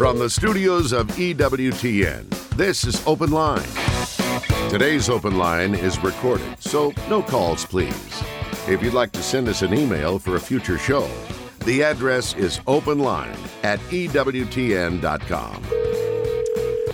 From the studios of EWTN, this is Open Line. Today's Open Line is recorded, so no calls, please. If you'd like to send us an email for a future show, the address is openline at EWTN.com.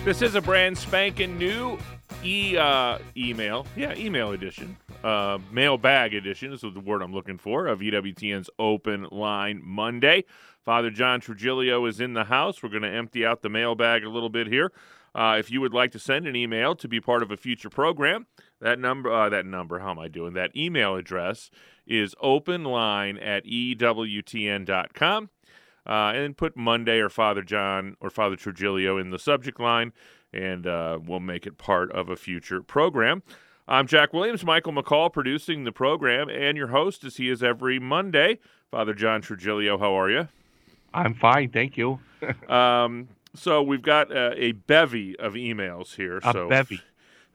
This is a brand spanking new e uh, email, yeah, email edition, uh, mailbag edition is the word I'm looking for of EWTN's Open Line Monday. Father John Trigilio is in the house. We're going to empty out the mailbag a little bit here. Uh, if you would like to send an email to be part of a future program, that number, uh, that number, how am I doing? That email address is openline at EWTN.com. Uh, and put Monday or Father John or Father Trigilio in the subject line, and uh, we'll make it part of a future program. I'm Jack Williams, Michael McCall producing the program, and your host as he is every Monday. Father John Trigilio, how are you? I'm fine, thank you. Um, so we've got uh, a bevy of emails here. A so bevy.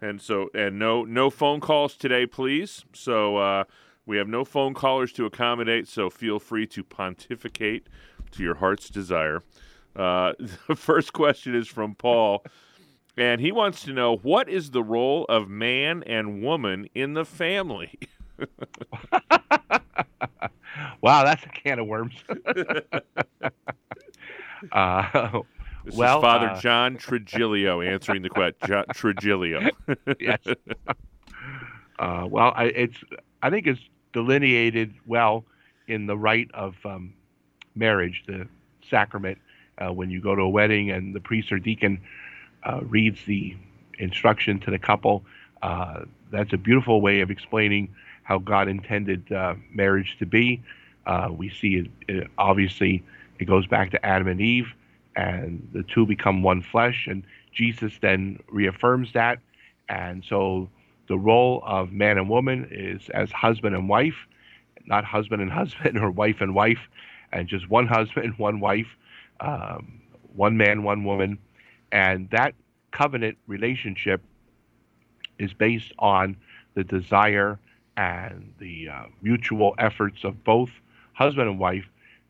and so and no no phone calls today, please. So uh, we have no phone callers to accommodate. So feel free to pontificate to your heart's desire. Uh, the first question is from Paul, and he wants to know what is the role of man and woman in the family. wow, that's a can of worms. uh, This Well, is Father uh, John Trigilio answering the question. Jo- Trigilio. yes. Uh, well, I, it's I think it's delineated well in the rite of um, marriage, the sacrament. Uh, when you go to a wedding and the priest or deacon uh, reads the instruction to the couple, uh, that's a beautiful way of explaining how God intended uh, marriage to be. Uh, we see it, it obviously it goes back to Adam and Eve, and the two become one flesh, and Jesus then reaffirms that, and so the role of man and woman is as husband and wife, not husband and husband or wife and wife, and just one husband, one wife, um, one man, one woman, and that covenant relationship is based on the desire and the uh, mutual efforts of both husband and wife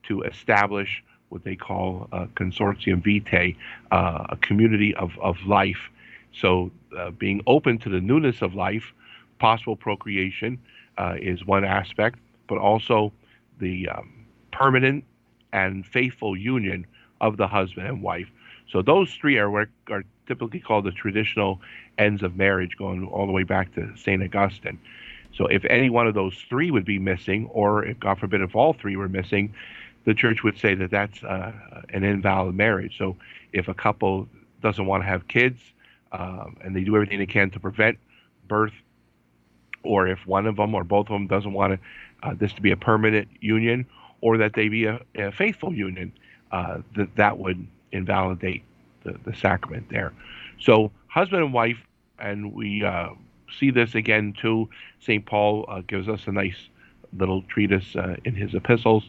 to establish what they call a consortium vitae, uh, a community of, of life. So, uh, being open to the newness of life, possible procreation uh, is one aspect, but also the um, permanent and faithful union of the husband and wife. So, those three are, what are typically called the traditional ends of marriage, going all the way back to St. Augustine. So, if any one of those three would be missing, or if God forbid, if all three were missing, the church would say that that's uh, an invalid marriage. So, if a couple doesn't want to have kids um, and they do everything they can to prevent birth, or if one of them or both of them doesn't want to, uh, this to be a permanent union, or that they be a, a faithful union, uh, that that would invalidate the, the sacrament there. So, husband and wife, and we uh, see this again too. St. Paul uh, gives us a nice little treatise uh, in his epistles.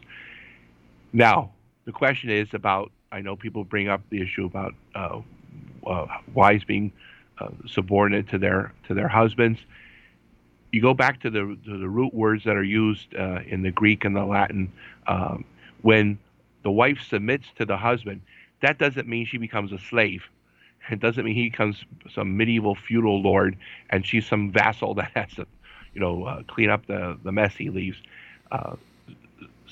Now, the question is about. I know people bring up the issue about uh, uh, wives being uh, subordinate to their to their husbands. You go back to the to the root words that are used uh, in the Greek and the Latin. Um, when the wife submits to the husband, that doesn't mean she becomes a slave. It doesn't mean he becomes some medieval feudal lord and she's some vassal that has to, you know, uh, clean up the, the mess he leaves. Uh,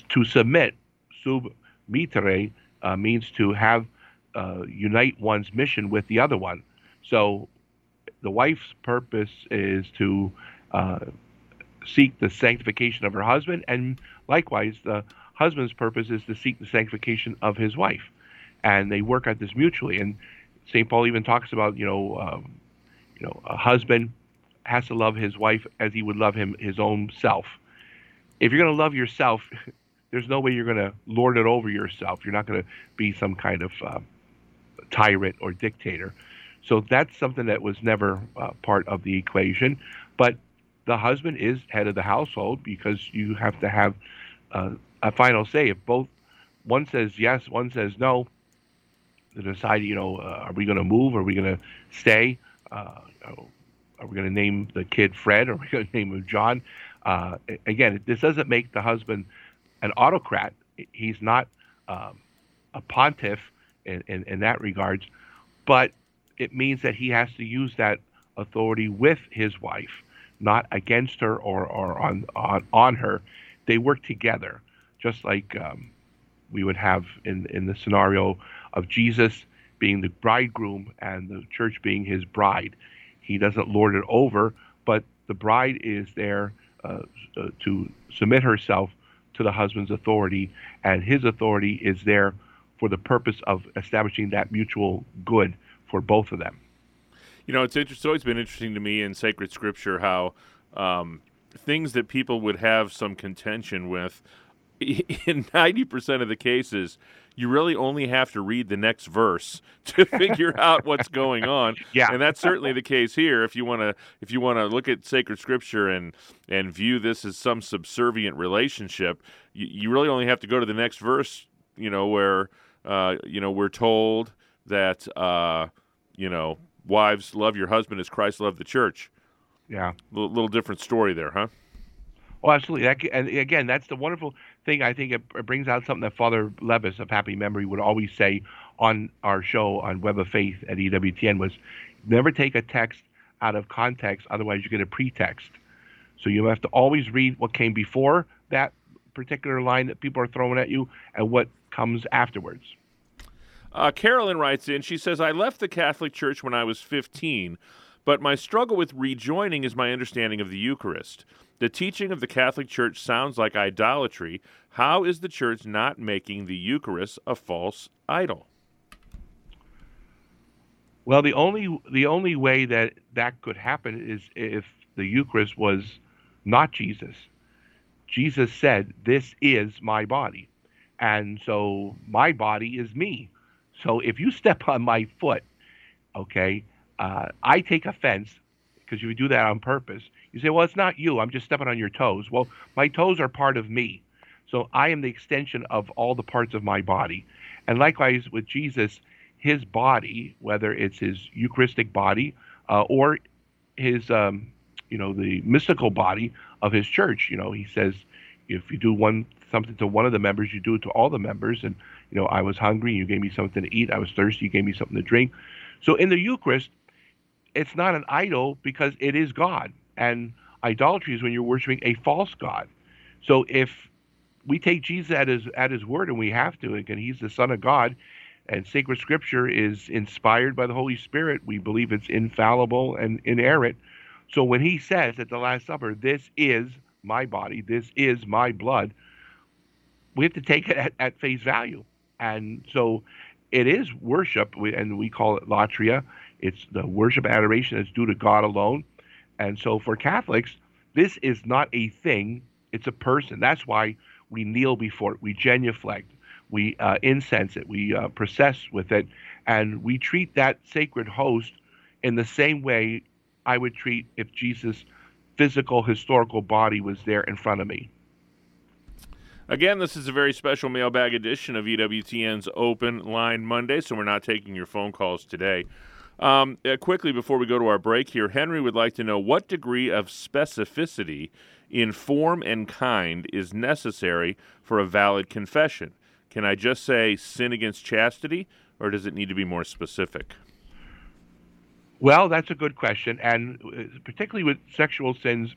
to submit, sub mitere, uh, means to have uh, unite one's mission with the other one. So the wife's purpose is to uh, seek the sanctification of her husband, and likewise, the husband's purpose is to seek the sanctification of his wife. And they work at this mutually. And St. Paul even talks about, you know, um, you know, a husband has to love his wife as he would love him his own self. If you're going to love yourself, there's no way you're going to lord it over yourself. You're not going to be some kind of uh, tyrant or dictator. So that's something that was never uh, part of the equation. But the husband is head of the household because you have to have uh, a final say. If both one says yes, one says no, to decide, you know, uh, are we going to move? Are we going to stay? Uh, are we going to name the kid Fred? Are we going to name him John? Uh, again, this doesn't make the husband an autocrat. He's not um, a pontiff in, in, in that regards. But it means that he has to use that authority with his wife, not against her or, or on, on, on her. They work together, just like um, we would have in, in the scenario of Jesus being the bridegroom and the church being his bride. He doesn't lord it over, but the bride is there uh, uh, to submit herself to the husband's authority, and his authority is there for the purpose of establishing that mutual good for both of them. You know, it's, inter- it's always been interesting to me in sacred scripture how um, things that people would have some contention with, in 90% of the cases, you really only have to read the next verse to figure out what's going on. Yeah. And that's certainly the case here. If you want to if you want to look at sacred scripture and and view this as some subservient relationship, you, you really only have to go to the next verse, you know, where uh, you know, we're told that uh, you know, wives love your husband as Christ loved the church. Yeah. Little, little different story there, huh? Oh, absolutely. That, and again, that's the wonderful thing. I think it, it brings out something that Father Levis of Happy Memory would always say on our show on Web of Faith at EWTN was never take a text out of context, otherwise you get a pretext. So you have to always read what came before that particular line that people are throwing at you and what comes afterwards. Uh, Carolyn writes in, she says, I left the Catholic Church when I was 15, but my struggle with rejoining is my understanding of the Eucharist. The teaching of the Catholic Church sounds like idolatry. How is the Church not making the Eucharist a false idol? Well, the only the only way that that could happen is if the Eucharist was not Jesus. Jesus said, "This is my body," and so my body is me. So if you step on my foot, okay, uh, I take offense because you do that on purpose. You say, well, it's not you. I'm just stepping on your toes. Well, my toes are part of me. So I am the extension of all the parts of my body. And likewise with Jesus, his body, whether it's his Eucharistic body uh, or his, um, you know, the mystical body of his church, you know, he says, if you do one something to one of the members, you do it to all the members. And you know, I was hungry, you gave me something to eat. I was thirsty, you gave me something to drink. So in the Eucharist, it's not an idol because it is God. And idolatry is when you're worshiping a false God. So if we take Jesus at his at his word, and we have to, again, he's the Son of God, and sacred scripture is inspired by the Holy Spirit. We believe it's infallible and inerrant. So when he says at the Last Supper, This is my body, this is my blood, we have to take it at, at face value. And so it is worship, and we call it latria. It's the worship adoration that's due to God alone. And so for Catholics, this is not a thing, it's a person. That's why we kneel before it, we genuflect, we uh, incense it, we uh, process with it, and we treat that sacred host in the same way I would treat if Jesus' physical, historical body was there in front of me. Again, this is a very special mailbag edition of EWTN's Open Line Monday, so we're not taking your phone calls today. Um, uh, quickly, before we go to our break here, Henry would like to know what degree of specificity in form and kind is necessary for a valid confession. Can I just say sin against chastity, or does it need to be more specific? Well, that's a good question. And uh, particularly with sexual sins,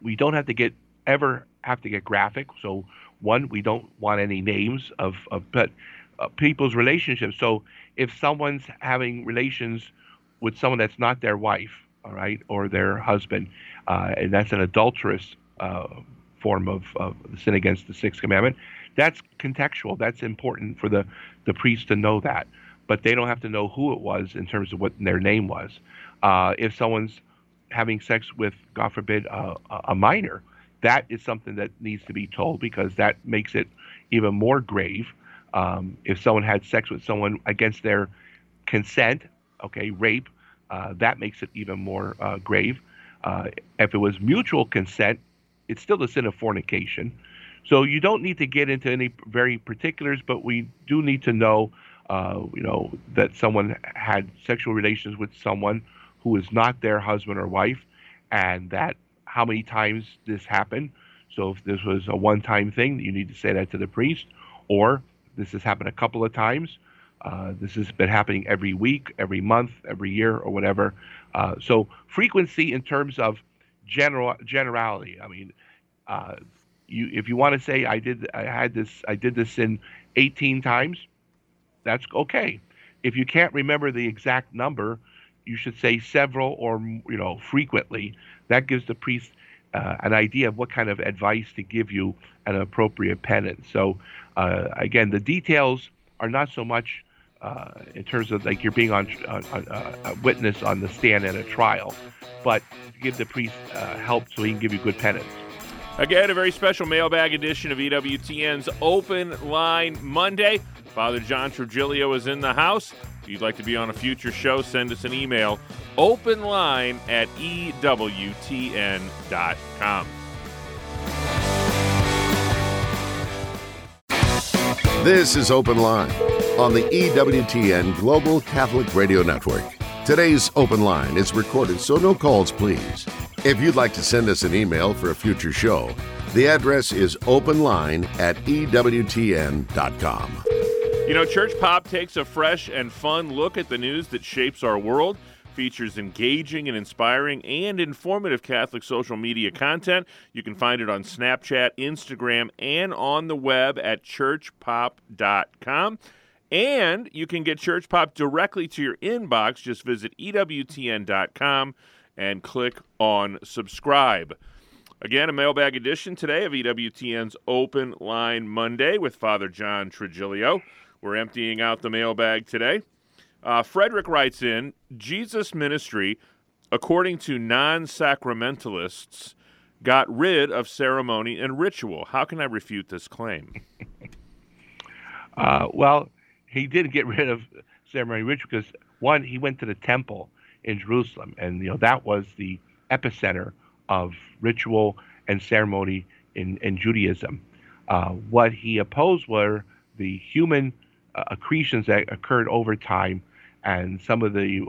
we don't have to get ever have to get graphic. So one, we don't want any names of, of but uh, people's relationships. So if someone's having relations with someone that's not their wife, all right, or their husband, uh, and that's an adulterous uh, form of, of sin against the sixth commandment, that's contextual. That's important for the, the priest to know that. But they don't have to know who it was in terms of what their name was. Uh, if someone's having sex with, God forbid, a minor, that is something that needs to be told because that makes it even more grave. Um, if someone had sex with someone against their consent, okay, rape, uh, that makes it even more uh, grave. Uh, if it was mutual consent, it's still the sin of fornication. So you don't need to get into any very particulars, but we do need to know, uh, you know, that someone had sexual relations with someone who is not their husband or wife, and that how many times this happened. So if this was a one-time thing, you need to say that to the priest, or this has happened a couple of times. Uh, this has been happening every week, every month, every year, or whatever. Uh, so frequency in terms of general generality. I mean, uh, you if you want to say I did I had this I did this in 18 times, that's okay. If you can't remember the exact number, you should say several or you know frequently. That gives the priest uh, an idea of what kind of advice to give you an appropriate penance. So uh, again, the details are not so much uh, in terms of like you're being on, on, on uh, a witness on the stand at a trial, but give the priest uh, help so he can give you good penance. Again, a very special mailbag edition of EWTN's Open Line Monday. Father John Trigilio is in the house. If you'd like to be on a future show, send us an email openline at EWTN.com. This is Open Line on the EWTN Global Catholic Radio Network. Today's Open Line is recorded, so no calls, please. If you'd like to send us an email for a future show, the address is openline at EWTN.com. You know, Church Pop takes a fresh and fun look at the news that shapes our world features engaging and inspiring and informative Catholic social media content. You can find it on Snapchat, Instagram, and on the web at churchpop.com. And you can get Church Pop directly to your inbox. Just visit EWTN.com and click on subscribe. Again, a mailbag edition today of EWTN's Open Line Monday with Father John Trigilio. We're emptying out the mailbag today. Uh, Frederick writes in Jesus' ministry, according to non sacramentalists, got rid of ceremony and ritual. How can I refute this claim? uh, well, he did get rid of ceremony and ritual because, one, he went to the temple in Jerusalem, and you know that was the epicenter of ritual and ceremony in, in Judaism. Uh, what he opposed were the human uh, accretions that occurred over time and some of the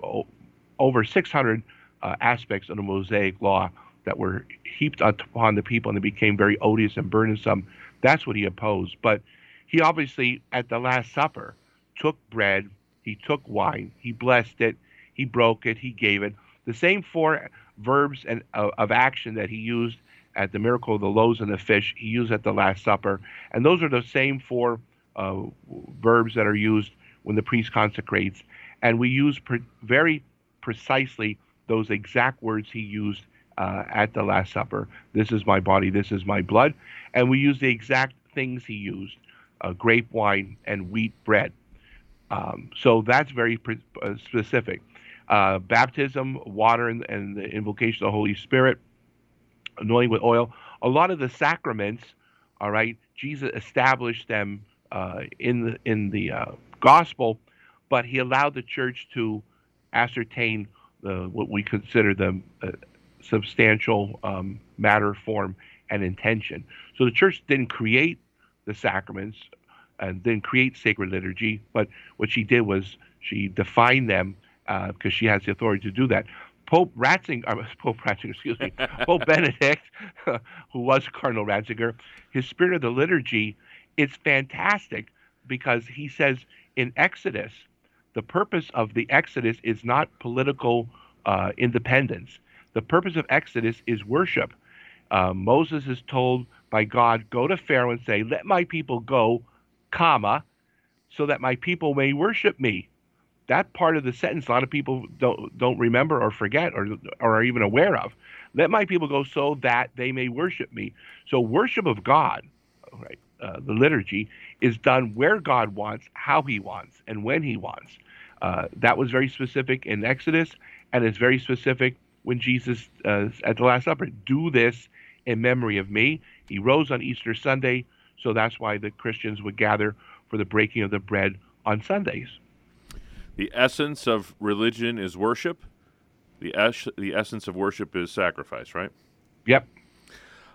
over 600 uh, aspects of the Mosaic law that were heaped upon the people and they became very odious and burdensome. That's what he opposed. But he obviously, at the Last Supper, took bread, he took wine, he blessed it, he broke it, he gave it. The same four verbs and uh, of action that he used at the miracle of the loaves and the fish, he used at the Last Supper, and those are the same four uh, verbs that are used when the priest consecrates and we use pre- very precisely those exact words he used uh, at the Last Supper. This is my body, this is my blood. And we use the exact things he used uh, grape wine and wheat bread. Um, so that's very pre- uh, specific. Uh, baptism, water, and, and, the invocation of the Holy Spirit, anointing with oil. A lot of the sacraments, all right, Jesus established them uh, in the in the uh, gospel but he allowed the church to ascertain the, what we consider the uh, substantial um, matter, form, and intention. So the church didn't create the sacraments and didn't create sacred liturgy, but what she did was she defined them because uh, she has the authority to do that. Pope Ratzinger, uh, Pope Ratzinger, excuse me, Pope Benedict, who was Cardinal Ratzinger, his spirit of the liturgy, it's fantastic because he says in Exodus the purpose of the Exodus is not political uh, independence. The purpose of Exodus is worship. Uh, Moses is told by God, go to Pharaoh and say, let my people go, comma, so that my people may worship me. That part of the sentence, a lot of people don't don't remember or forget or, or are even aware of. Let my people go so that they may worship me. So worship of God, right? Uh, the liturgy is done where God wants, how He wants, and when He wants. Uh, that was very specific in Exodus, and it's very specific when Jesus uh, at the Last Supper. Do this in memory of me. He rose on Easter Sunday, so that's why the Christians would gather for the breaking of the bread on Sundays. The essence of religion is worship. The es- the essence of worship is sacrifice, right? Yep.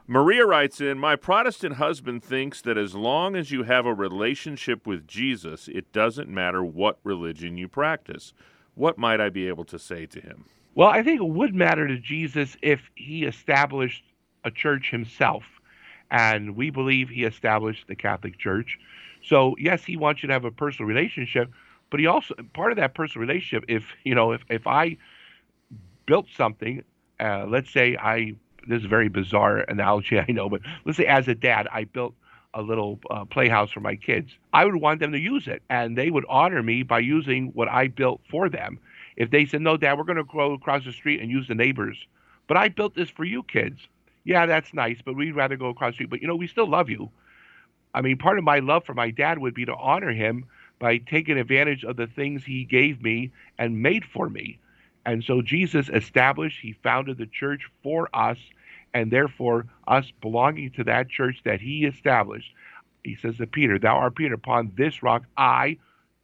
Maria writes in My Protestant husband thinks that as long as you have a relationship with Jesus, it doesn't matter what religion you practice. What might I be able to say to him? Well, I think it would matter to Jesus if he established a church himself. And we believe he established the Catholic Church. So, yes, he wants you to have a personal relationship, But he also part of that personal relationship. If you know, if if I built something, uh, let's say I this is a very bizarre analogy, I know, but let's say as a dad, I built a little uh, playhouse for my kids. I would want them to use it, and they would honor me by using what I built for them. If they said, "No, Dad, we're going to go across the street and use the neighbors," but I built this for you kids. Yeah, that's nice, but we'd rather go across the street. But you know, we still love you. I mean, part of my love for my dad would be to honor him by taking advantage of the things he gave me and made for me. And so Jesus established, he founded the church for us, and therefore us belonging to that church that he established. He says to Peter, Thou art Peter, upon this rock I,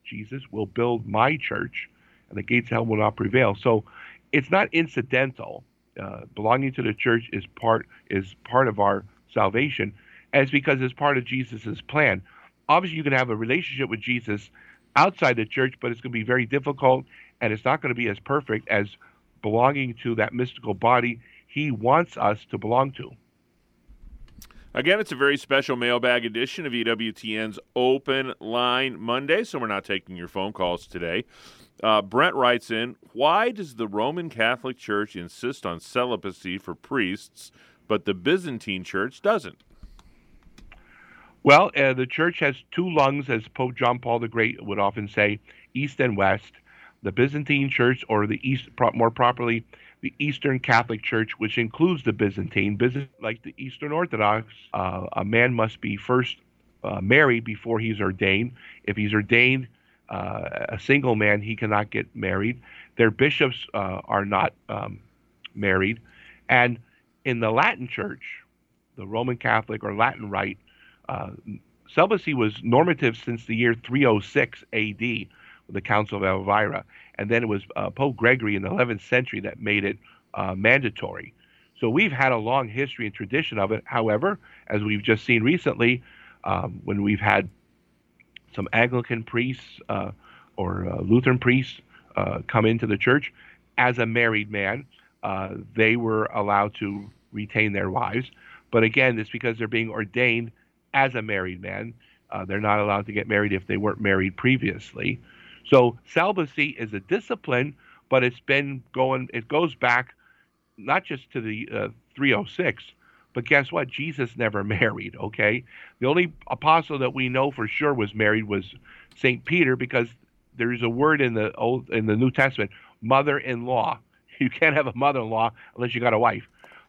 Jesus, will build my church, and the gates of hell will not prevail. So it's not incidental. Uh, belonging to the church is part is part of our salvation, as because it's part of Jesus' plan obviously you can have a relationship with Jesus outside the church, but it's going to be very difficult and it's not going to be as perfect as belonging to that mystical body he wants us to belong to. Again, it's a very special mailbag edition of EWTN's Open Line Monday, so we're not taking your phone calls today. Uh, Brent writes in Why does the Roman Catholic Church insist on celibacy for priests, but the Byzantine Church doesn't? Well, uh, the church has two lungs, as Pope John Paul the Great would often say, east and west. The Byzantine Church, or the East, more properly, the Eastern Catholic Church, which includes the Byzantine, like the Eastern Orthodox, uh, a man must be first uh, married before he's ordained. If he's ordained uh, a single man, he cannot get married. Their bishops uh, are not um, married. And in the Latin Church, the Roman Catholic or Latin Rite, uh, celibacy was normative since the year 306 AD, with the Council of Elvira, and then it was uh, Pope Gregory in the 11th century that made it uh, mandatory. So we've had a long history and tradition of it. However, as we've just seen recently, um, when we've had some Anglican priests uh, or uh, Lutheran priests uh, come into the church as a married man, they were allowed to retain their wives. But again, it's because they're being ordained as a married man. Uh, they're not allowed to get married if they weren't married previously. So celibacy is a discipline, but it's been going. It goes back not just to the uh, 306, but guess what? Jesus never married. Okay, the only apostle that we know for sure was married was Saint Peter, because there's a word in the old in the New Testament, mother-in-law. You can't have a mother-in-law unless you got a wife.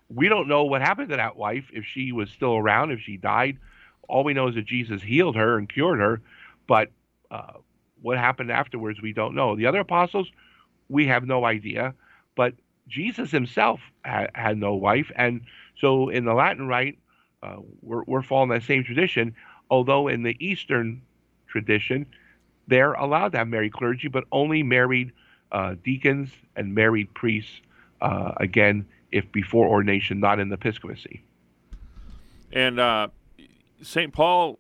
We don't know what happened to that wife if she was still around, if she died all we know is that Jesus healed her and cured her, but uh, what happened afterwards, we don't know. The other apostles, we have no idea, but Jesus himself had, had no wife. And so in the Latin Rite, uh, we're, we're following that same tradition, although in the Eastern tradition, they're allowed to have married clergy, but only married uh, deacons and married priests, uh, again, if before ordination, not in the episcopacy. And uh, St. Paul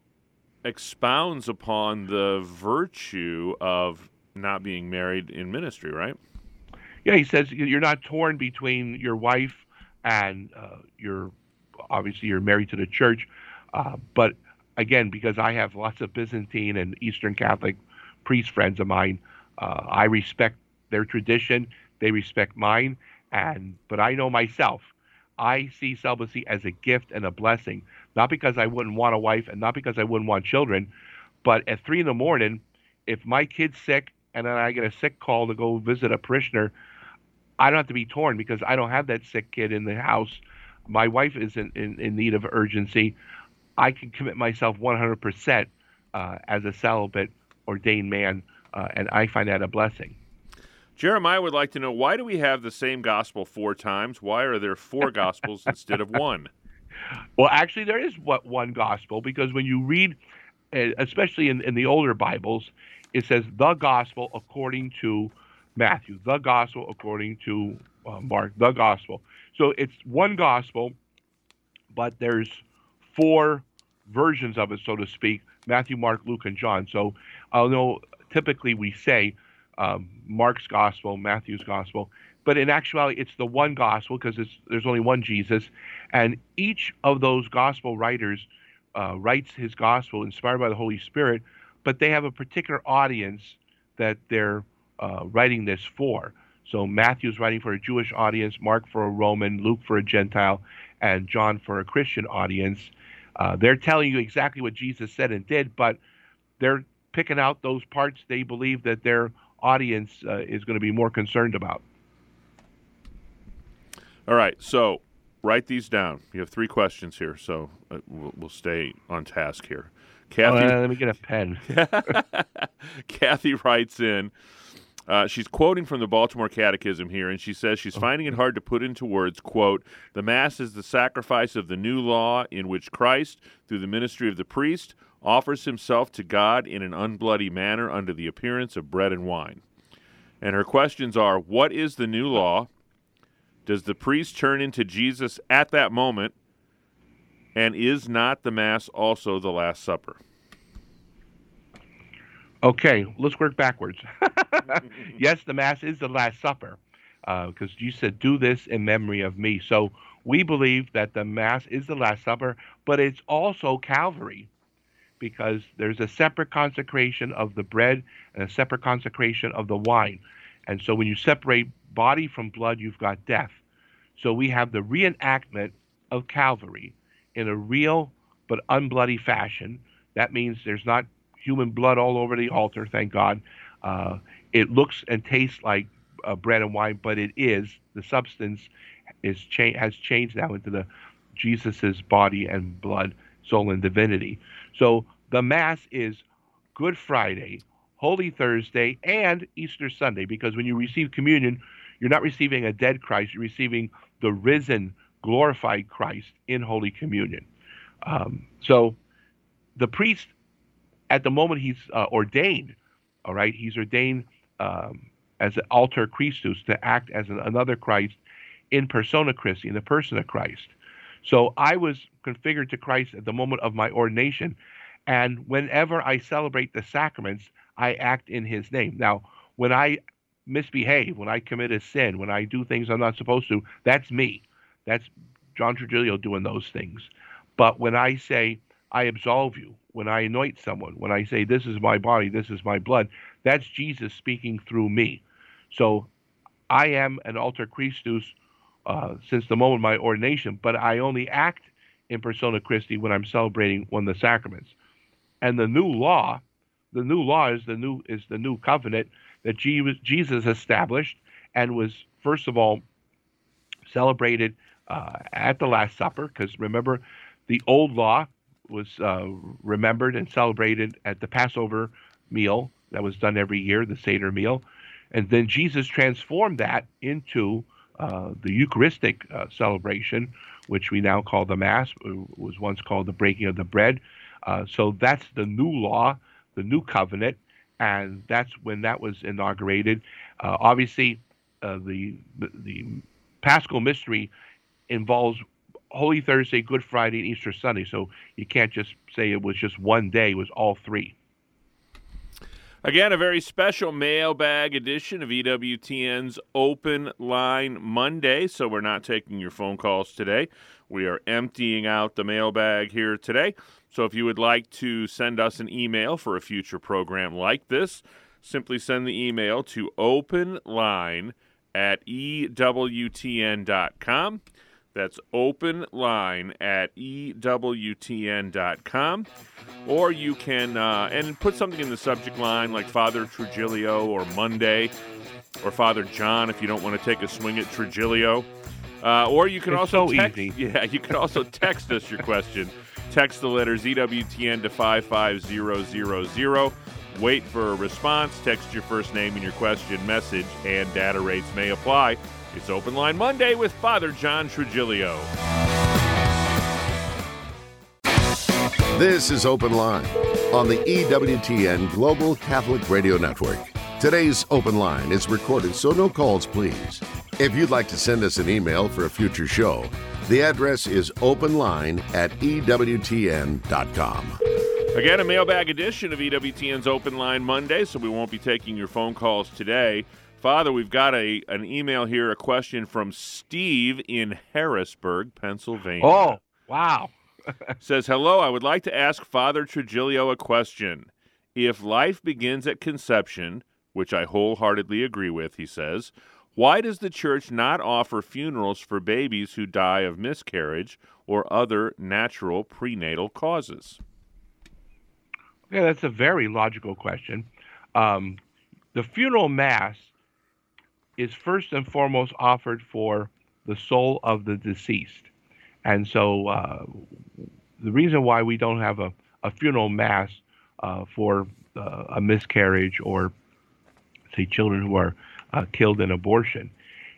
expounds upon the virtue of not being married in ministry, right? Yeah, he says you're not torn between your wife and uh, you're obviously you're married to the church, uh, but again, because I have lots of Byzantine and Eastern Catholic priest friends of mine, uh, I respect their tradition. They respect mine, and but I know myself. I see celibacy as a gift and a blessing not because I wouldn't want a wife and not because I wouldn't want children, but at three in the morning, if my kid's sick and then I get a sick call to go visit a parishioner, I don't have to be torn because I don't have that sick kid in the house. My wife is in, in, in need of urgency. I can commit myself 100% uh, as a celibate ordained man, uh, and I find that a blessing. Jeremiah would like to know why do we have the same gospel four times? Why are there four gospels instead of one? Well, actually, there is what one gospel because when you read, eh, especially in, in the older Bibles, it says the gospel according to Matthew, the gospel according to uh, Mark, the gospel. So it's one gospel, but there's four versions of it, so to speak Matthew, Mark, Luke, and John. So I know typically we say um, Mark's gospel, Matthew's gospel, but in actuality, it's the one gospel because there's only one Jesus, and each of those gospel writers uh, writes his gospel inspired by the Holy Spirit, but they have a particular audience that they're uh, writing this for. So Matthew's writing for a Jewish audience, Mark for a Roman, Luke for a Gentile, and John for a Christian audience. Uh, they're telling you exactly what Jesus said and did, but they're picking out those parts they believe that their audience uh, is going to be more concerned about. All right, so write these down. You have three questions here, so uh, we'll, we'll, stay on task here. Kathy, uh, let me get a pen. Kathy writes in. Uh, she's quoting from the Baltimore Catechism here, and she says she's finding it hard to put into words, quote, the Mass is the sacrifice of the new law in which Christ, through the ministry of the priest, offers himself to God in an unbloody manner under the appearance of bread and wine. And her questions are What is the new law? Does the priest turn into Jesus at that moment? And is not the Mass also the Last Supper? Okay, let's work backwards. yes, the Mass is the Last Supper because uh, you said, Do this in memory of me. So we believe that the Mass is the Last Supper, but it's also Calvary because there's a separate consecration of the bread and a separate consecration of the wine. And so when you separate body from blood, you've got death. So we have the reenactment of Calvary in a real but unbloody fashion. That means there's not human blood all over the altar, thank God. Uh, it looks and tastes like uh, bread and wine, but it is the substance is cha- has changed now into the Jesus's body and blood, soul and divinity. So the Mass is Good Friday, Holy Thursday, and Easter Sunday, because when you receive communion, you're not receiving a dead Christ, you're receiving the risen, glorified Christ in Holy Communion. Um, so the priest, at the moment he's uh, ordained, all right, he's ordained um, as an alter Christus to act as an, another Christ in persona Christi, in the person of Christ. So I was configured to Christ at the moment of my ordination, and whenever I celebrate the sacraments, I act in his name. Now, when I misbehave, when I commit a sin, when I do things I'm not supposed to, that's me. That's John Trigilio doing those things. But when I say, I absolve you, when I anoint someone, when I say, this is my body, this is my blood, that's Jesus speaking through me. So I am an alter Christus uh, since the moment of my ordination, but I only act in persona Christi when I'm celebrating one of the sacraments. And the new law, the new law is the new is the new covenant that Jesus established and was first of all celebrated uh, at the Last Supper. Because remember, the old law was uh, remembered and celebrated at the Passover meal that was done every year, the Seder meal, and then Jesus transformed that into uh, the Eucharistic uh, celebration, which we now call the Mass, was once called the breaking of the bread. Uh, so that's the new law, the new covenant, and that's when that was inaugurated. Uh, obviously, uh, the the Paschal mystery involves Holy Thursday, Good Friday, and Easter Sunday. So you can't just say it was just one day; it was all three. Again, a very special mailbag edition of EWTN's Open Line Monday. So we're not taking your phone calls today. We are emptying out the mailbag here today. So if you would like to send us an email for a future program like this, simply send the email to openline at ewtn.com. That's open line at ewtn.com. Or you can, uh, and put something in the subject line like Father Trigilio or Monday or Father John if you don't want to take a swing at Trigilio. Uh, or you can it's also so text, easy. yeah, you can also text us your question Text the letters EWTN to 55000. Wait for a response. Text your first name and your question message, and data rates may apply. It's Open Line Monday with Father John Trigilio. This is Open Line on the EWTN Global Catholic Radio Network. Today's Open Line is recorded, so no calls, please. If you'd like to send us an email for a future show, the address is openline at EWTN.com. Again, a mailbag edition of EWTN's Open Line Monday, so we won't be taking your phone calls today. Father, we've got a an email here, a question from Steve in Harrisburg, Pennsylvania. Oh, wow. Says, Hello, I would like to ask Father Trigilio a question. If life begins at conception, which I wholeheartedly agree with, he says. Why does the church not offer funerals for babies who die of miscarriage or other natural prenatal causes? Yeah, that's a very logical question. Um, the funeral mass is first and foremost offered for the soul of the deceased. And so uh, the reason why we don't have a, a funeral mass uh, for uh, a miscarriage or, say, children who are uh, killed in abortion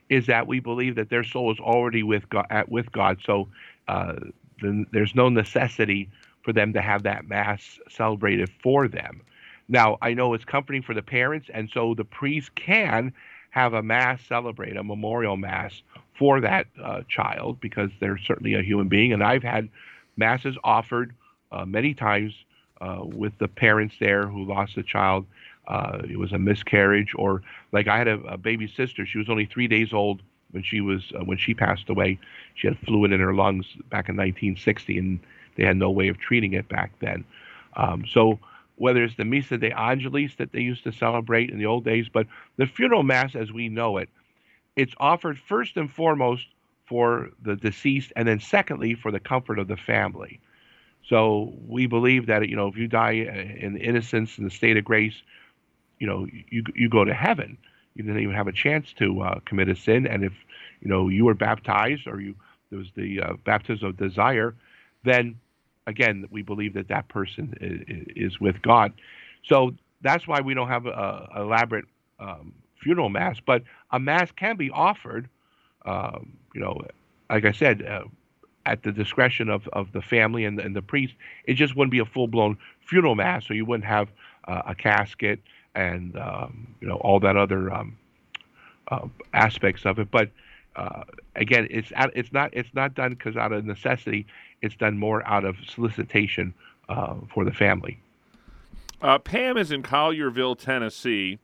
is that we believe that their soul is already with God. At, with God so uh, then there's no necessity for them to have that mass celebrated for them. Now, I know it's comforting for the parents, and so the priest can have a mass celebrate, a memorial mass for that uh, child because they're certainly a human being. And I've had masses offered uh, many times uh, with the parents there who lost a child. Uh, it was a miscarriage, or like I had a, a, baby sister. She was only three days old when she was uh, when she passed away. She had fluid in her lungs back in 1960, and they had no way of treating it back then. Um, so whether it's the Missa de Angelis that they used to celebrate in the old days, but the funeral mass as we know it, it's offered first and foremost for the deceased, and then secondly for the comfort of the family. So we believe that you know if you die in innocence in the state of grace, you know you you go to heaven. You didn't even have a chance to uh, commit a sin, and if you know you were baptized or you there was the uh, baptism of desire, then again, we believe that that person is, is with God. So that's why we don't have a, a elaborate um, funeral mass, but a mass can be offered. Um, you know, like I said, uh, at the discretion of, of the family and, and the priest. It just wouldn't be a full blown funeral mass, so you wouldn't have uh, a casket and um, you know all that other um, uh, aspects of it. But uh, again, it's it's not it's not done because out of necessity. It's done more out of solicitation uh, for the family. Uh, Pam is in Collierville, Tennessee,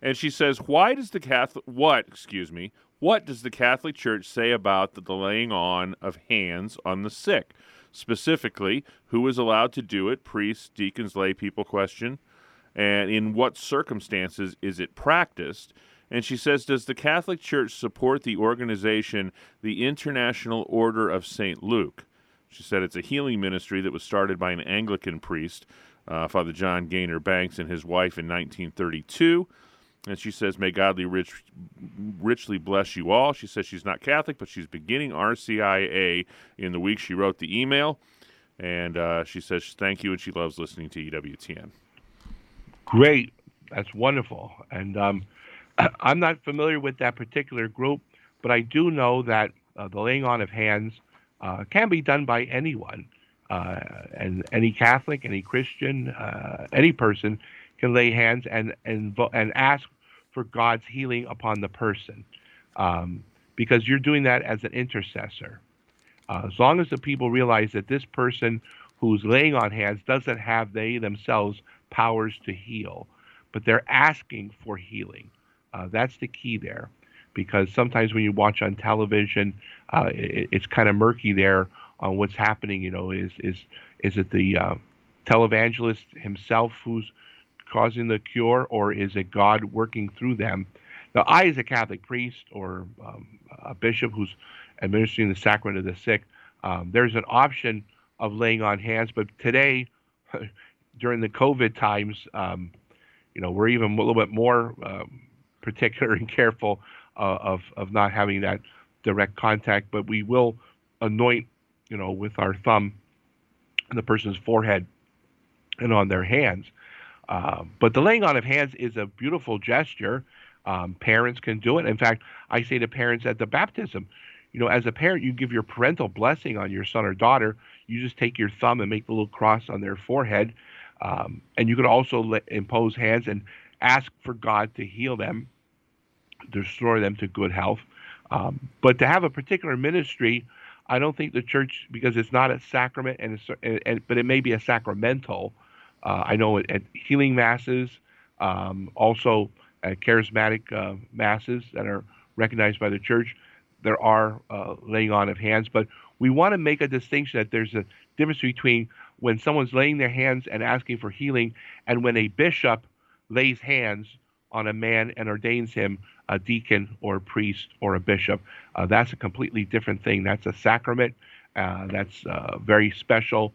and she says, "Why does the Catholic what? Excuse me. What does the Catholic Church say about the laying on of hands on the sick? Specifically, who is allowed to do it? Priests, deacons, lay people? Question. And in what circumstances is it practiced?" And she says, Does the Catholic Church support the organization, the International Order of St. Luke? She said it's a healing ministry that was started by an Anglican priest, uh, Father John Gaynor Banks, and his wife in 1932. And she says, May godly rich, richly bless you all. She says she's not Catholic, but she's beginning RCIA in the week she wrote the email. And uh, she says, Thank you, and she loves listening to EWTN. Great. That's wonderful. And um, I'm not familiar with that particular group, but I do know that uh, the laying on of hands uh, can be done by anyone. Uh, and any Catholic, any Christian, uh, any person can lay hands and, and, and ask for God's healing upon the person. Um, because you're doing that as an intercessor. Uh, as long as the people realize that this person who's laying on hands doesn't have they themselves powers to heal, but they're asking for healing. Uh, that's the key there, because sometimes when you watch on television, uh, it, it's kind of murky there on what's happening. You know, is is is it the uh, televangelist himself who's causing the cure, or is it God working through them? Now, I, as a Catholic priest or um, a bishop who's administering the sacrament of the sick, um, there's an option of laying on hands. But today, during the COVID times, um, you know, we're even a little bit more um, particular and careful uh, of of not having that direct contact. But we will anoint, you know, with our thumb on the person's forehead and on their hands. Uh, but the laying on of hands is a beautiful gesture. Um, parents can do it. In fact, I say to parents at the baptism, you know, as a parent, you give your parental blessing on your son or daughter. You just take your thumb and make the little cross on their forehead. Um, and you can also let, impose hands and ask for God to heal them restore them to good health. Um, but to have a particular ministry, I don't think the church, because it's not a sacrament, and, and, and but it may be a sacramental. Uh, I know at, at healing masses, um, also at charismatic uh, masses that are recognized by the church, there are uh, laying on of hands. But we want to make a distinction that there's a difference between when someone's laying their hands and asking for healing, and when a bishop lays hands on a man and ordains him a deacon or a priest or a bishop. Uh, that's a completely different thing. That's a sacrament. Uh, that's uh, very special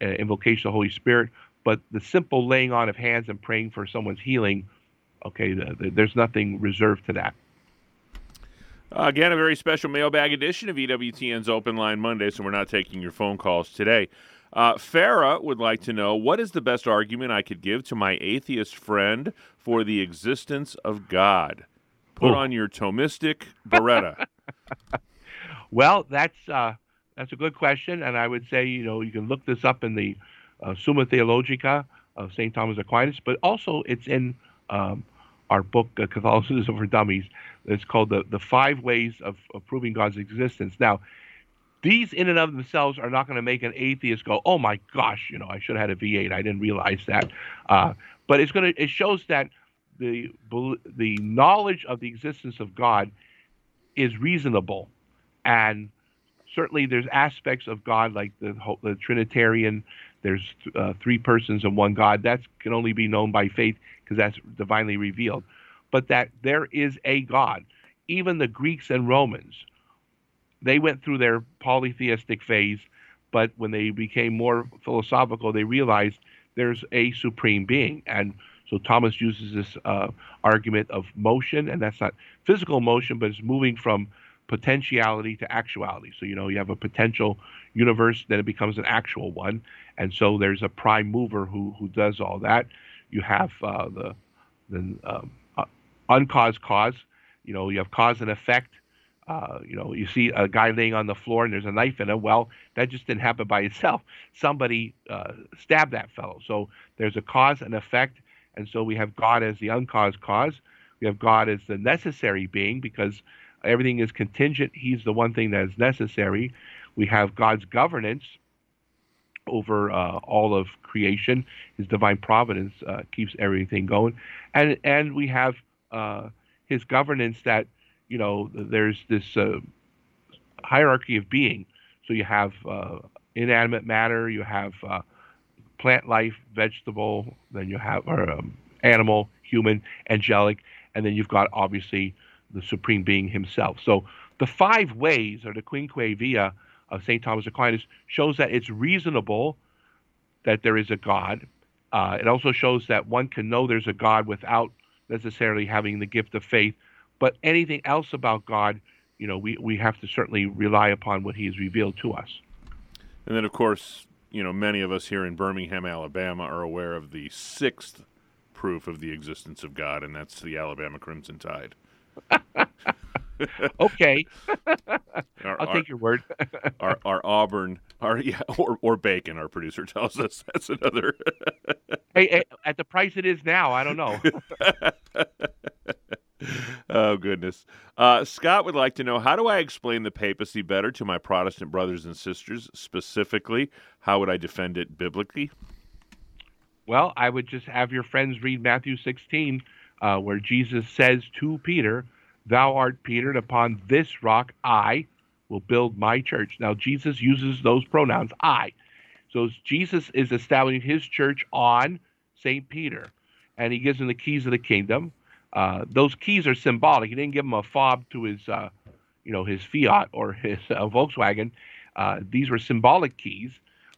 uh, invocation of the Holy Spirit. But the simple laying on of hands and praying for someone's healing, okay, the, the, there's nothing reserved to that. Again, a very special mailbag edition of EWTN's Open Line Monday, so we're not taking your phone calls today. Uh, Farah would like to know what is the best argument I could give to my atheist friend for the existence of God? Put Ooh. on your Thomistic biretta. well, that's uh, that's a good question, and I would say you know you can look this up in the uh, Summa Theologica of St. Thomas Aquinas, but also it's in um, our book uh, Catholicism for Dummies. It's called the the Five Ways of, of Proving God's Existence. Now, these in and of themselves are not going to make an atheist go, "Oh my gosh, you know, I should have had a V8. I didn't realize that." Uh, but it's going to it shows that the the knowledge of the existence of God is reasonable, and certainly there's aspects of God like the the Trinitarian. There's uh, three persons and one God. That can only be known by faith because that's divinely revealed. But that there is a God. Even the Greeks and Romans, they went through their polytheistic phase, but when they became more philosophical, they realized there's a supreme being. And so Thomas uses this uh, argument of motion, and that's not physical motion, but it's moving from potentiality to actuality. So you know you have a potential universe, then it becomes an actual one, and so there's a prime mover who who does all that. You have uh, the the um, uh, uncaused cause. You know you have cause and effect. Uh, you know, you see a guy laying on the floor and there's a knife in him. Well, that just didn't happen by itself. Somebody uh, stabbed that fellow. So there's a cause and effect, and so we have God as the uncaused cause. We have God as the necessary being because everything is contingent. He's the one thing that is necessary. We have God's governance over uh, all of creation. His divine providence uh, keeps everything going, and and we have uh, His governance that you know there's this uh, hierarchy of being. So you have uh, inanimate matter, you have uh, plant life, vegetable, then you have or, um, animal, human, angelic, and then you've got obviously the supreme being himself. So the five ways, or the quinque via of St. Thomas Aquinas, shows that it's reasonable that there is a God. Uh, it also shows that one can know there's a God without necessarily having the gift of faith. But anything else about God, you know, we, we have to certainly rely upon what he has revealed to us. And then, of course, you know, many of us here in Birmingham, Alabama, are aware of the sixth proof of the existence of God, and that's the Alabama Crimson Tide. okay, our, I'll take your word. our, our Auburn, our yeah, or or bacon. Our producer tells us that's another. hey, at the price it is now, I don't know. Oh goodness. Uh, Scott would like to know how do I explain the papacy better to my Protestant brothers and sisters? Specifically, how would I defend it biblically? Well, I would just have your friends read Matthew 16, uh, where Jesus says to Peter, "Thou art Peter, and upon this rock I will build my church." Now, Jesus uses those pronouns, "I." So Jesus is establishing his church on Saint Peter, and he gives him the keys of the kingdom. Uh, those keys are symbolic. He didn't give him a fob to his, uh, you know, his Fiat or his uh, Volkswagen. Uh, these were symbolic keys,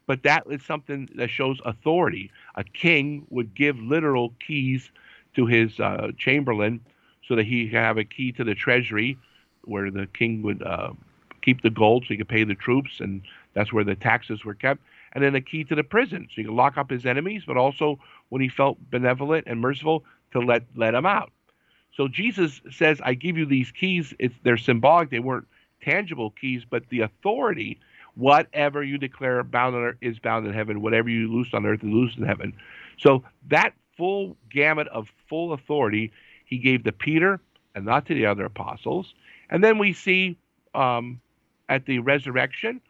but that is something that shows authority. A king would give literal keys to his uh, chamberlain so that he could have a key to the treasury, where the king would keep the gold so he could pay the troops, and that's where the taxes were kept. And then a key to the prison so he could lock up his enemies, but also when he felt benevolent and merciful to let let them out. So Jesus says, I give you these keys. It's they're symbolic, they weren't tangible keys, but the authority, whatever you declare bound on earth is bound in heaven, whatever you loose on earth is loosed in heaven. So that full gamut of full authority he gave to Peter and not to the other apostles. And then we see um, at the resurrection,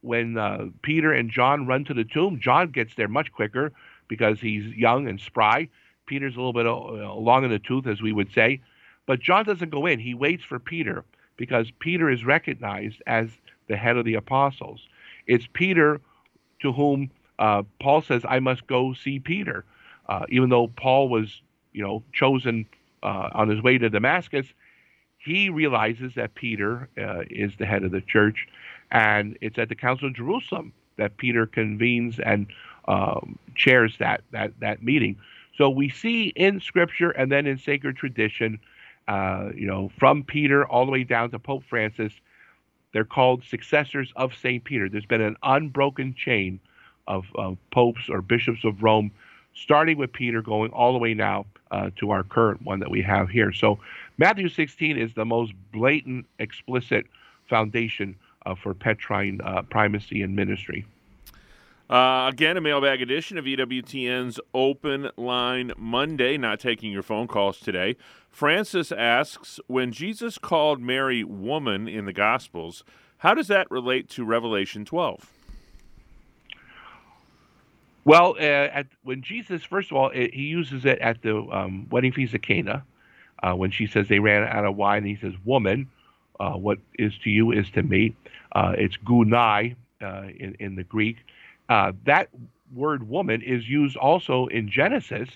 when uh, Peter and John run to the tomb, John gets there much quicker because he's young and spry. Peter's a little bit uh, long in the tooth, as we would say. But John doesn't go in. He waits for Peter because Peter is recognized as the head of the apostles. It's Peter to whom uh, Paul says, I must go see Peter. Uh, even though Paul was, you know, chosen uh, on his way to Damascus, he realizes that Peter uh, is the head of the church, and it's at the Council of Jerusalem that Peter convenes and um, chairs that that that meeting. So we see in Scripture and then in sacred tradition, uh, you know, from Peter all the way down to Pope Francis, they're called successors of Saint Peter. There's been an unbroken chain of, of popes or bishops of Rome, starting with Peter, going all the way now uh, to our current one that we have here. So Matthew 16 is the most blatant, explicit foundation uh, for Petrine uh, primacy and ministry. Uh, again, a mailbag edition of EWTN's Open Line Monday. Not taking your phone calls today. Francis asks When Jesus called Mary woman in the Gospels, how does that relate to Revelation 12? Well, uh, at, when Jesus, first of all, it, he uses it at the um, wedding feast of Cana, uh, when she says they ran out of wine. he says, "Woman, uh, what is to you is to me." Uh, it's gunai uh, in in the Greek. Uh, that word "woman" is used also in Genesis,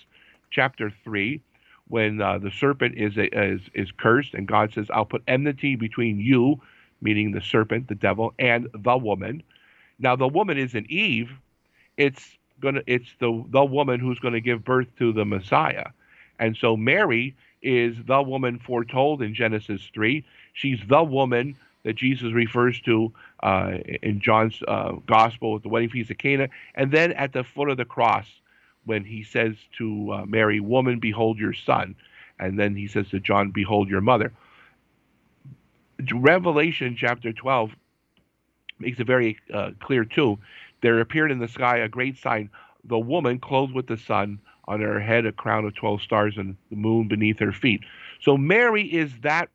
chapter three, when the serpent is, is is cursed, and God says, "I'll put enmity between you," meaning the serpent, the devil, and the woman. Now, the woman isn't Eve; it's gonna it's the the woman who's going to give birth to the Messiah. And so Mary is the woman foretold in Genesis 3. She's the woman that Jesus refers to uh, in John's uh, gospel at the wedding feast of Cana. And then at the foot of the cross, when he says to uh, Mary, Woman, behold your son. And then he says to John, Behold your mother. Revelation chapter 12 makes it very uh, clear, too, there appeared in the sky a great sign, the woman clothed with the sun, on her head a crown of 12 stars, and the moon beneath her feet. So Mary is that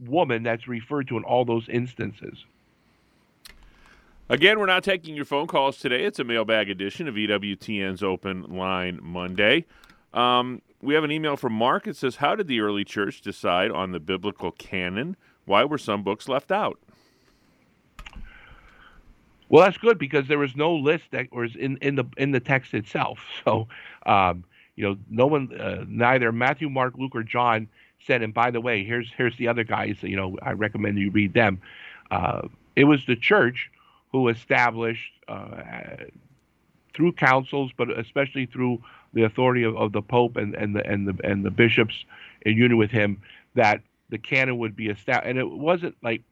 woman that's referred to in all those instances. Again, we're not taking your phone calls today. It's a mailbag edition of EWTN's Open Line Monday. Um, we have an email from Mark. It says, How did the early church decide on the biblical canon? Why were some books left out? Well, that's good because there was no list that was in, in the in the text itself. So, um, you know, no one, uh, neither Matthew, Mark, Luke, or John said. And by the way, here's here's the other guys. You know, I recommend you read them. Uh, it was the church who established uh, through councils, but especially through the authority of, of the Pope and, and the and the and the bishops in union with him, that the canon would be established. And it wasn't like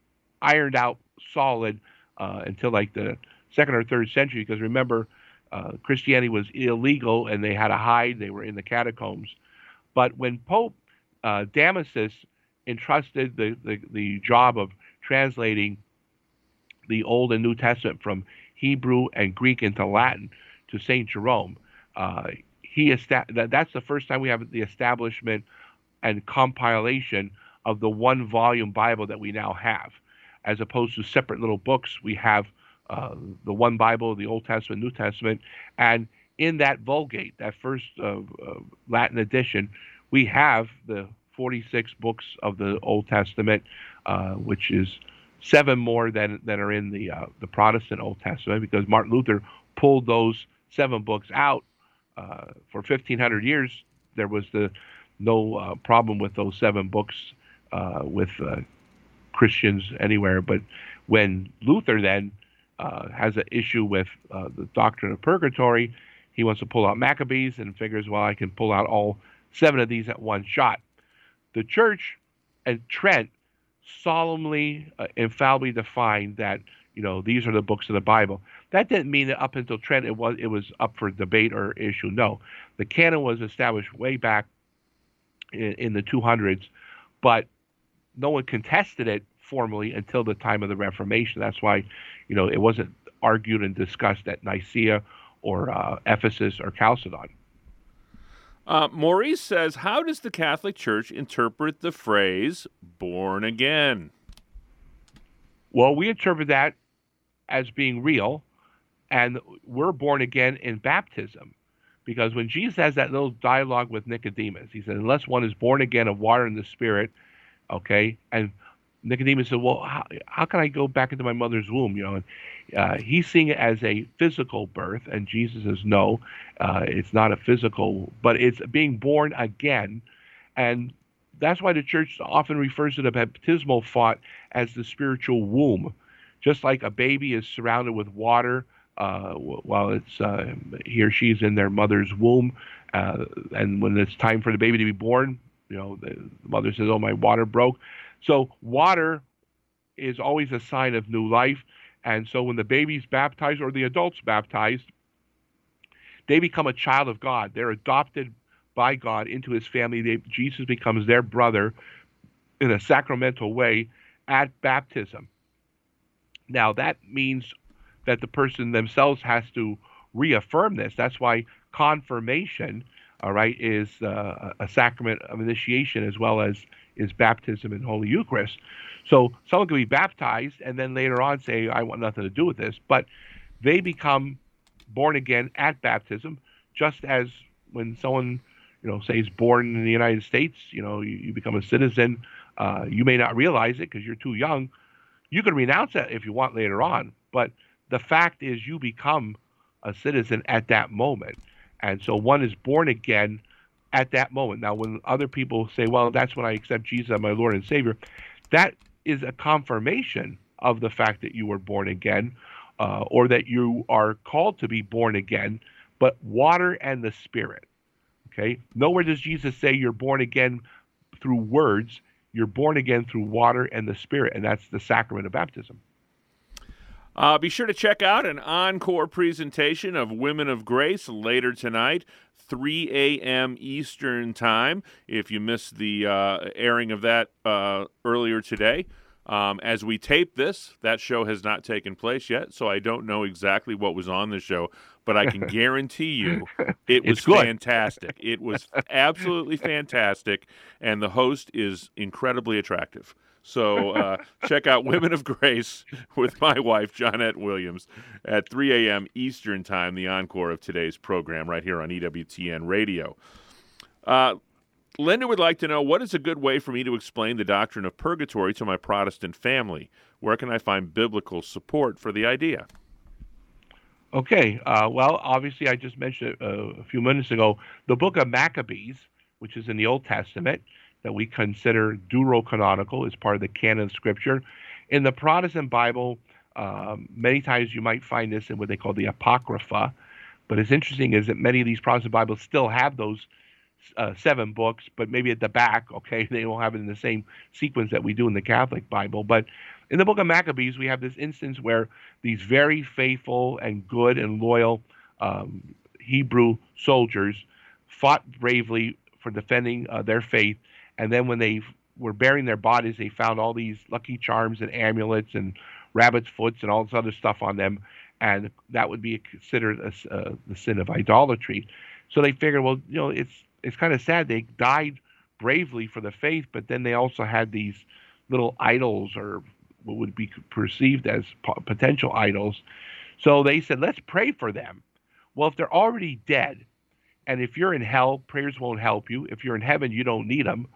ironed out solid uh, until like the second or third century. Because remember, uh, Christianity was illegal and they had to hide. They were in the catacombs. But when Pope uh, Damasus entrusted the, the, the job of translating the Old and New Testament from Hebrew and Greek into Latin to Saint Jerome, uh, he esta- that, that's the first time we have the establishment and compilation of the one volume Bible that we now have as opposed to separate little books. We have uh, the one Bible, the Old Testament, New Testament, and in that Vulgate, that first uh, uh, Latin edition, we have the 46 books of the Old Testament, uh, which is seven more than, than are in the uh, the Protestant Old Testament, because Martin Luther pulled those seven books out uh, for 1500 years. There was the no problem with those seven books with Christians anywhere. But when Luther then uh, has an issue with uh, the doctrine of purgatory, he wants to pull out Maccabees and figures, well, I can pull out all seven of these at one shot. The church and Trent solemnly, uh, infallibly defined that you know these are the books of the Bible. That didn't mean that up until Trent it was it was up for debate or issue. No, the canon was established way back in, in the 200s, but no one contested it formally until the time of the Reformation. That's why, you know, it wasn't argued and discussed at Nicaea or uh, Ephesus or Chalcedon. Uh, Maurice says, How does the Catholic Church interpret the phrase born again? Well, we interpret that as being real, and we're born again in baptism. Because when Jesus has that little dialogue with Nicodemus, he said, Unless one is born again of water and the Spirit, okay, and Nicodemus said, "Well, how, how, can I go back into my mother's womb?" You know, and uh, he's seeing it as a physical birth, and Jesus says, "No, uh, it's not a physical, but it's being born again." And that's why the church often refers to the baptismal font as the spiritual womb. Just like a baby is surrounded with water uh, while it's uh, he or she's in their mother's womb, uh, and when it's time for the baby to be born, you know the, the mother says, "Oh, my water broke." So water is always a sign of new life, and so when the baby's baptized or the adult's baptized, they become a child of God. They're adopted by God into His family. They, Jesus becomes their brother in a sacramental way at baptism. Now that means that the person themselves has to reaffirm this. That's why confirmation, all right, is uh, a sacrament of initiation as well as is baptism in Holy Eucharist. So someone can be baptized and then later on say, I want nothing to do with this, but they become born again at baptism, just as when someone, you know, say is born in the United States, you know, you, you become a citizen. Uh, you may not realize it because you're too young. You can renounce that if you want later on, but the fact is you become a citizen at that moment. And so one is born again at that moment. Now, when other people say, well, that's when I accept Jesus as my Lord and Savior, that is a confirmation of the fact that you were born again uh, or that you are called to be born again, but water and the Spirit. Okay? Nowhere does Jesus say you're born again through words. You're born again through water and the Spirit, and that's the sacrament of baptism. Uh, be sure to check out an encore presentation of Women of Grace later tonight, 3 a.m. Eastern Time. If you missed the uh, airing of that uh, earlier today, um, as we tape this, that show has not taken place yet, so I don't know exactly what was on the show, but I can guarantee you it was fantastic. It was absolutely fantastic, and the host is incredibly attractive. So uh, check out Women of Grace with my wife, Johnnette Williams, at 3 a.m. Eastern Time, the encore of today's program right here on EWTN Radio. Uh, Linda would like to know what is a good way for me to explain the doctrine of purgatory to my Protestant family? Where can I find biblical support for the idea? Okay. Uh, well, obviously, I just mentioned uh, a few minutes ago the book of Maccabees, which is in the Old Testament that we consider deuterocanonical as part of the canon of Scripture. In the Protestant Bible, um, many times you might find this in what they call the Apocrypha. But it's interesting is that many of these Protestant Bibles still have those uh, seven books, but maybe at the back, okay, they don't have it in the same sequence that we do in the Catholic Bible. But in the book of Maccabees, we have this instance where these very faithful and good and loyal um, Hebrew soldiers fought bravely for defending uh, their faith and then when they were burying their bodies, they found all these lucky charms and amulets and rabbit's foots and all this other stuff on them, and that would be considered a, uh, the sin of idolatry. So they figured, well, you know, it's it's kind of sad they died bravely for the faith, but then they also had these little idols or what would be perceived as potential idols. So they said, let's pray for them. Well, if they're already dead, and if you're in hell, prayers won't help you. If you're in heaven, you don't need them.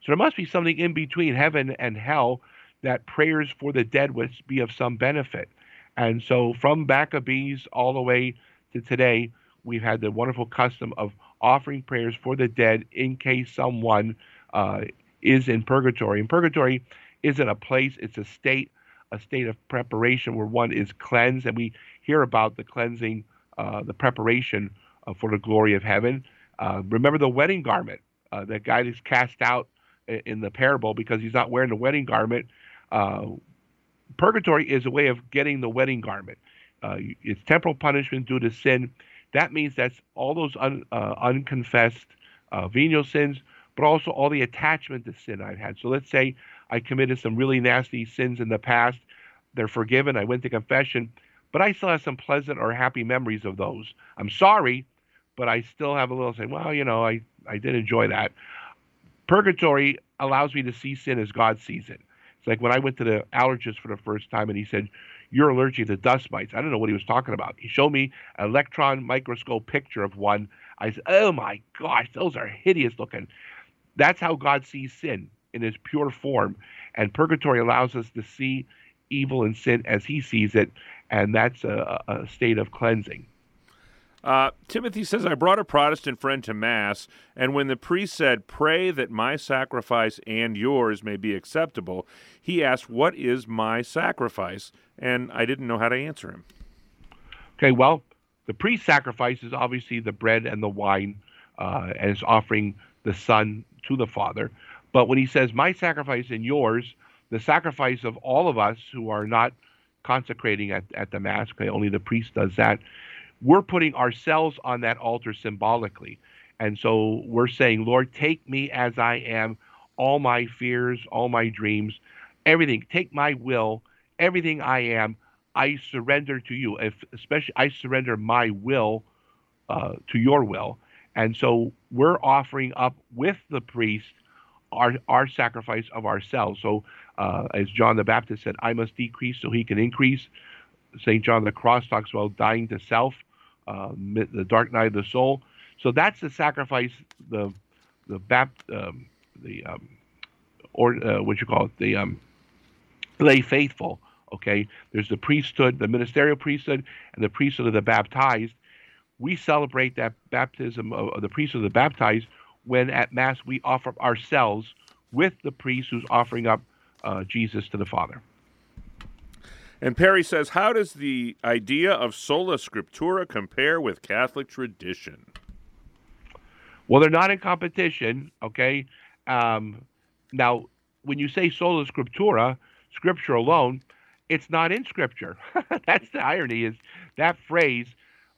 So there must be something in between heaven and hell that prayers for the dead would be of some benefit. And so from Maccabees all the way to today, we've had the wonderful custom of offering prayers for the dead in case someone uh, is in purgatory. And purgatory isn't a place, it's a state, a state of preparation where one is cleansed. And we hear about the cleansing, uh, the preparation uh, for the glory of heaven. Uh, remember the wedding garment. Uh, the guy is cast out in the parable because he's not wearing the wedding garment. Uh, purgatory is a way of getting the wedding garment. Uh, it's temporal punishment due to sin. That means that's all those un, uh, unconfessed uh, venial sins, but also all the attachment to sin I've had. So let's say I committed some really nasty sins in the past. They're forgiven. I went to confession, but I still have some pleasant or happy memories of those. I'm sorry, but I still have a little say, well, you know, I, I did enjoy that. Purgatory allows me to see sin as God sees it. It's like when I went to the allergist for the first time and he said, You're allergic to dust mites. I don't know what he was talking about. He showed me an electron microscope picture of one. I said, Oh my gosh, those are hideous looking. That's how God sees sin in its pure form. And purgatory allows us to see evil and sin as he sees it. And that's a, a state of cleansing. Uh, Timothy says, I brought a Protestant friend to Mass, and when the priest said, Pray that my sacrifice and yours may be acceptable, he asked, What is my sacrifice? And I didn't know how to answer him. Okay, well, the priest's sacrifice is obviously the bread and the wine, uh, and it's offering the Son to the Father. But when he says, My sacrifice and yours, the sacrifice of all of us who are not consecrating at, at the Mass, okay, only the priest does that we're putting ourselves on that altar symbolically. And so we're saying, Lord, take me as I am, all my fears, all my dreams, everything. Take my will, everything I am, I surrender to you. If especially I surrender my will uh, to your will. And so we're offering up with the priest our our sacrifice of ourselves. So uh, as John the Baptist said, I must decrease so he can increase. St. John the Cross talks about dying to self uh, the dark night of the soul. So that's the sacrifice, the the bapt, um, the um, or uh, what you call it, the um, lay faithful. Okay, there's the priesthood, the ministerial priesthood, and the priesthood of the baptized. We celebrate that baptism of, of the priesthood of the baptized when at Mass we offer ourselves with the priest who's offering up uh, Jesus to the Father. And Perry says, How does the idea of sola scriptura compare with Catholic tradition? Well, they're not in competition, okay? Um, now, when you say sola scriptura, scripture alone, it's not in scripture. That's the irony is that phrase,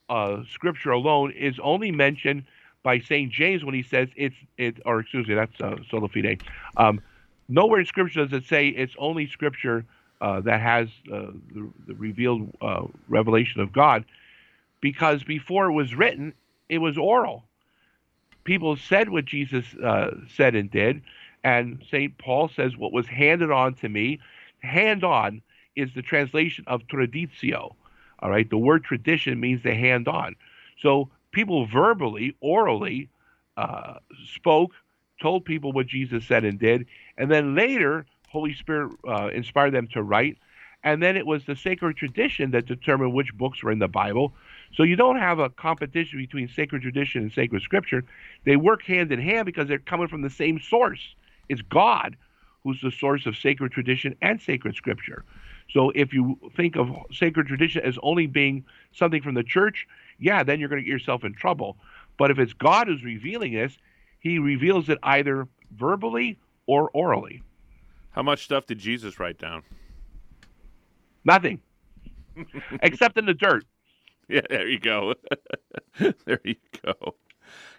uh, scripture alone, is only mentioned by St. James when he says it's, it, or excuse me, that's uh, sola fide. Um, nowhere in scripture does it say it's only scripture uh, that has uh, the, the, revealed uh, revelation of God, because before it was written, it was oral. People said what Jesus uh, said and did, and St. Paul says, What was handed on to me, hand on is the translation of traditio. All right, the word tradition means the hand on. So people verbally, orally, uh, spoke, told people what Jesus said and did, and then later Holy Spirit uh, inspired them to write. And then it was the sacred tradition that determined which books were in the Bible. So you don't have a competition between sacred tradition and sacred scripture. They work hand in hand because they're coming from the same source. It's God who's the source of sacred tradition and sacred scripture. So if you think of sacred tradition as only being something from the church, yeah, then you're going to get yourself in trouble. But if it's God who's revealing this, he reveals it either verbally or orally. How much stuff did Jesus write down? Nothing, except in the dirt. Yeah, there you go. there you go.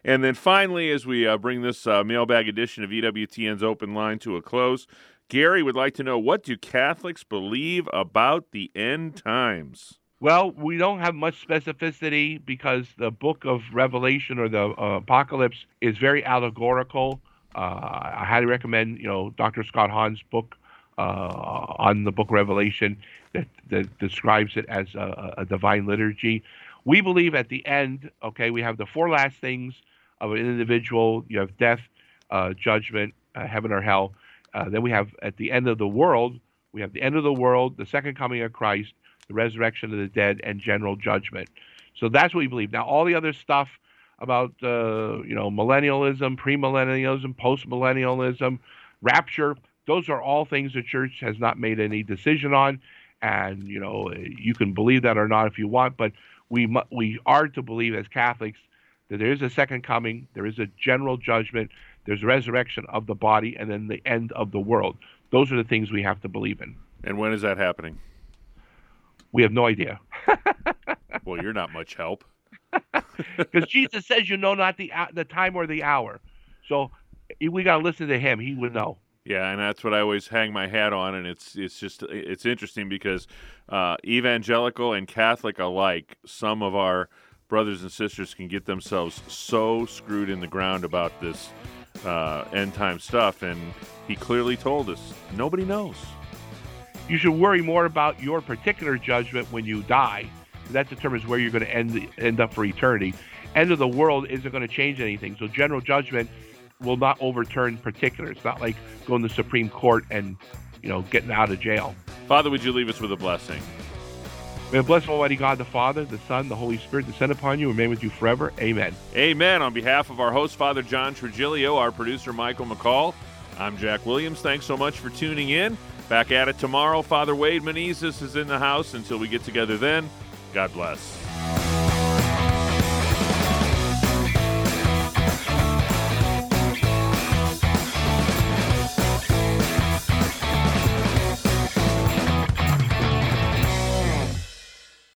And then finally, as we uh, bring this uh, mailbag edition of EWTN's Open Line to a close, Gary would like to know what do Catholics believe about the end times? Well, we don't have much specificity because the book of Revelation or the uh, Apocalypse is very allegorical. Uh, I highly recommend, you know, Dr. Scott Hahn's book uh, on the book Revelation that, that describes it as a, a, divine liturgy. We believe at the end, okay, we have the four last things of an individual. You have death, uh, judgment, uh, heaven or hell. Uh, then we have at the end of the world, we have the end of the world, the second coming of Christ, the resurrection of the dead, and general judgment. So that's what we believe. Now, all the other stuff about uh, you know millennialism, premillennialism, postmillennialism, rapture. Those are all things the church has not made any decision on, and you know you can believe that or not if you want, but we we are to believe as Catholics that there is a second coming, there is a general judgment, there's resurrection of the body, and then the end of the world. Those are the things we have to believe in. And when is that happening? We have no idea. well, you're not much help. Because Jesus says you know not the the time or the hour. So we got to listen to him. He would know. Yeah, and that's what I always hang my hat on, and it's it's just it's interesting because uh, evangelical and Catholic alike, some of our brothers and sisters can get themselves so screwed in the ground about this uh, end time stuff, and he clearly told us nobody knows. You should worry more about your particular judgment when you die that determines where you're going to end end up for eternity. End of the world isn't going to change anything. So general judgment will not overturn particular. It's not like going to the Supreme Court and you know getting out of jail. Father, would you leave us with a blessing? May the blessed Almighty God, the Father, the Son, the Holy Spirit descend upon you and remain with you forever. Amen. Amen. On behalf of our host, Father John Trigilio, our producer, Michael McCall, I'm Jack Williams. Thanks so much for tuning in. Back at it tomorrow. Father Wade Menezes is in the house. Until we get together then, God bless.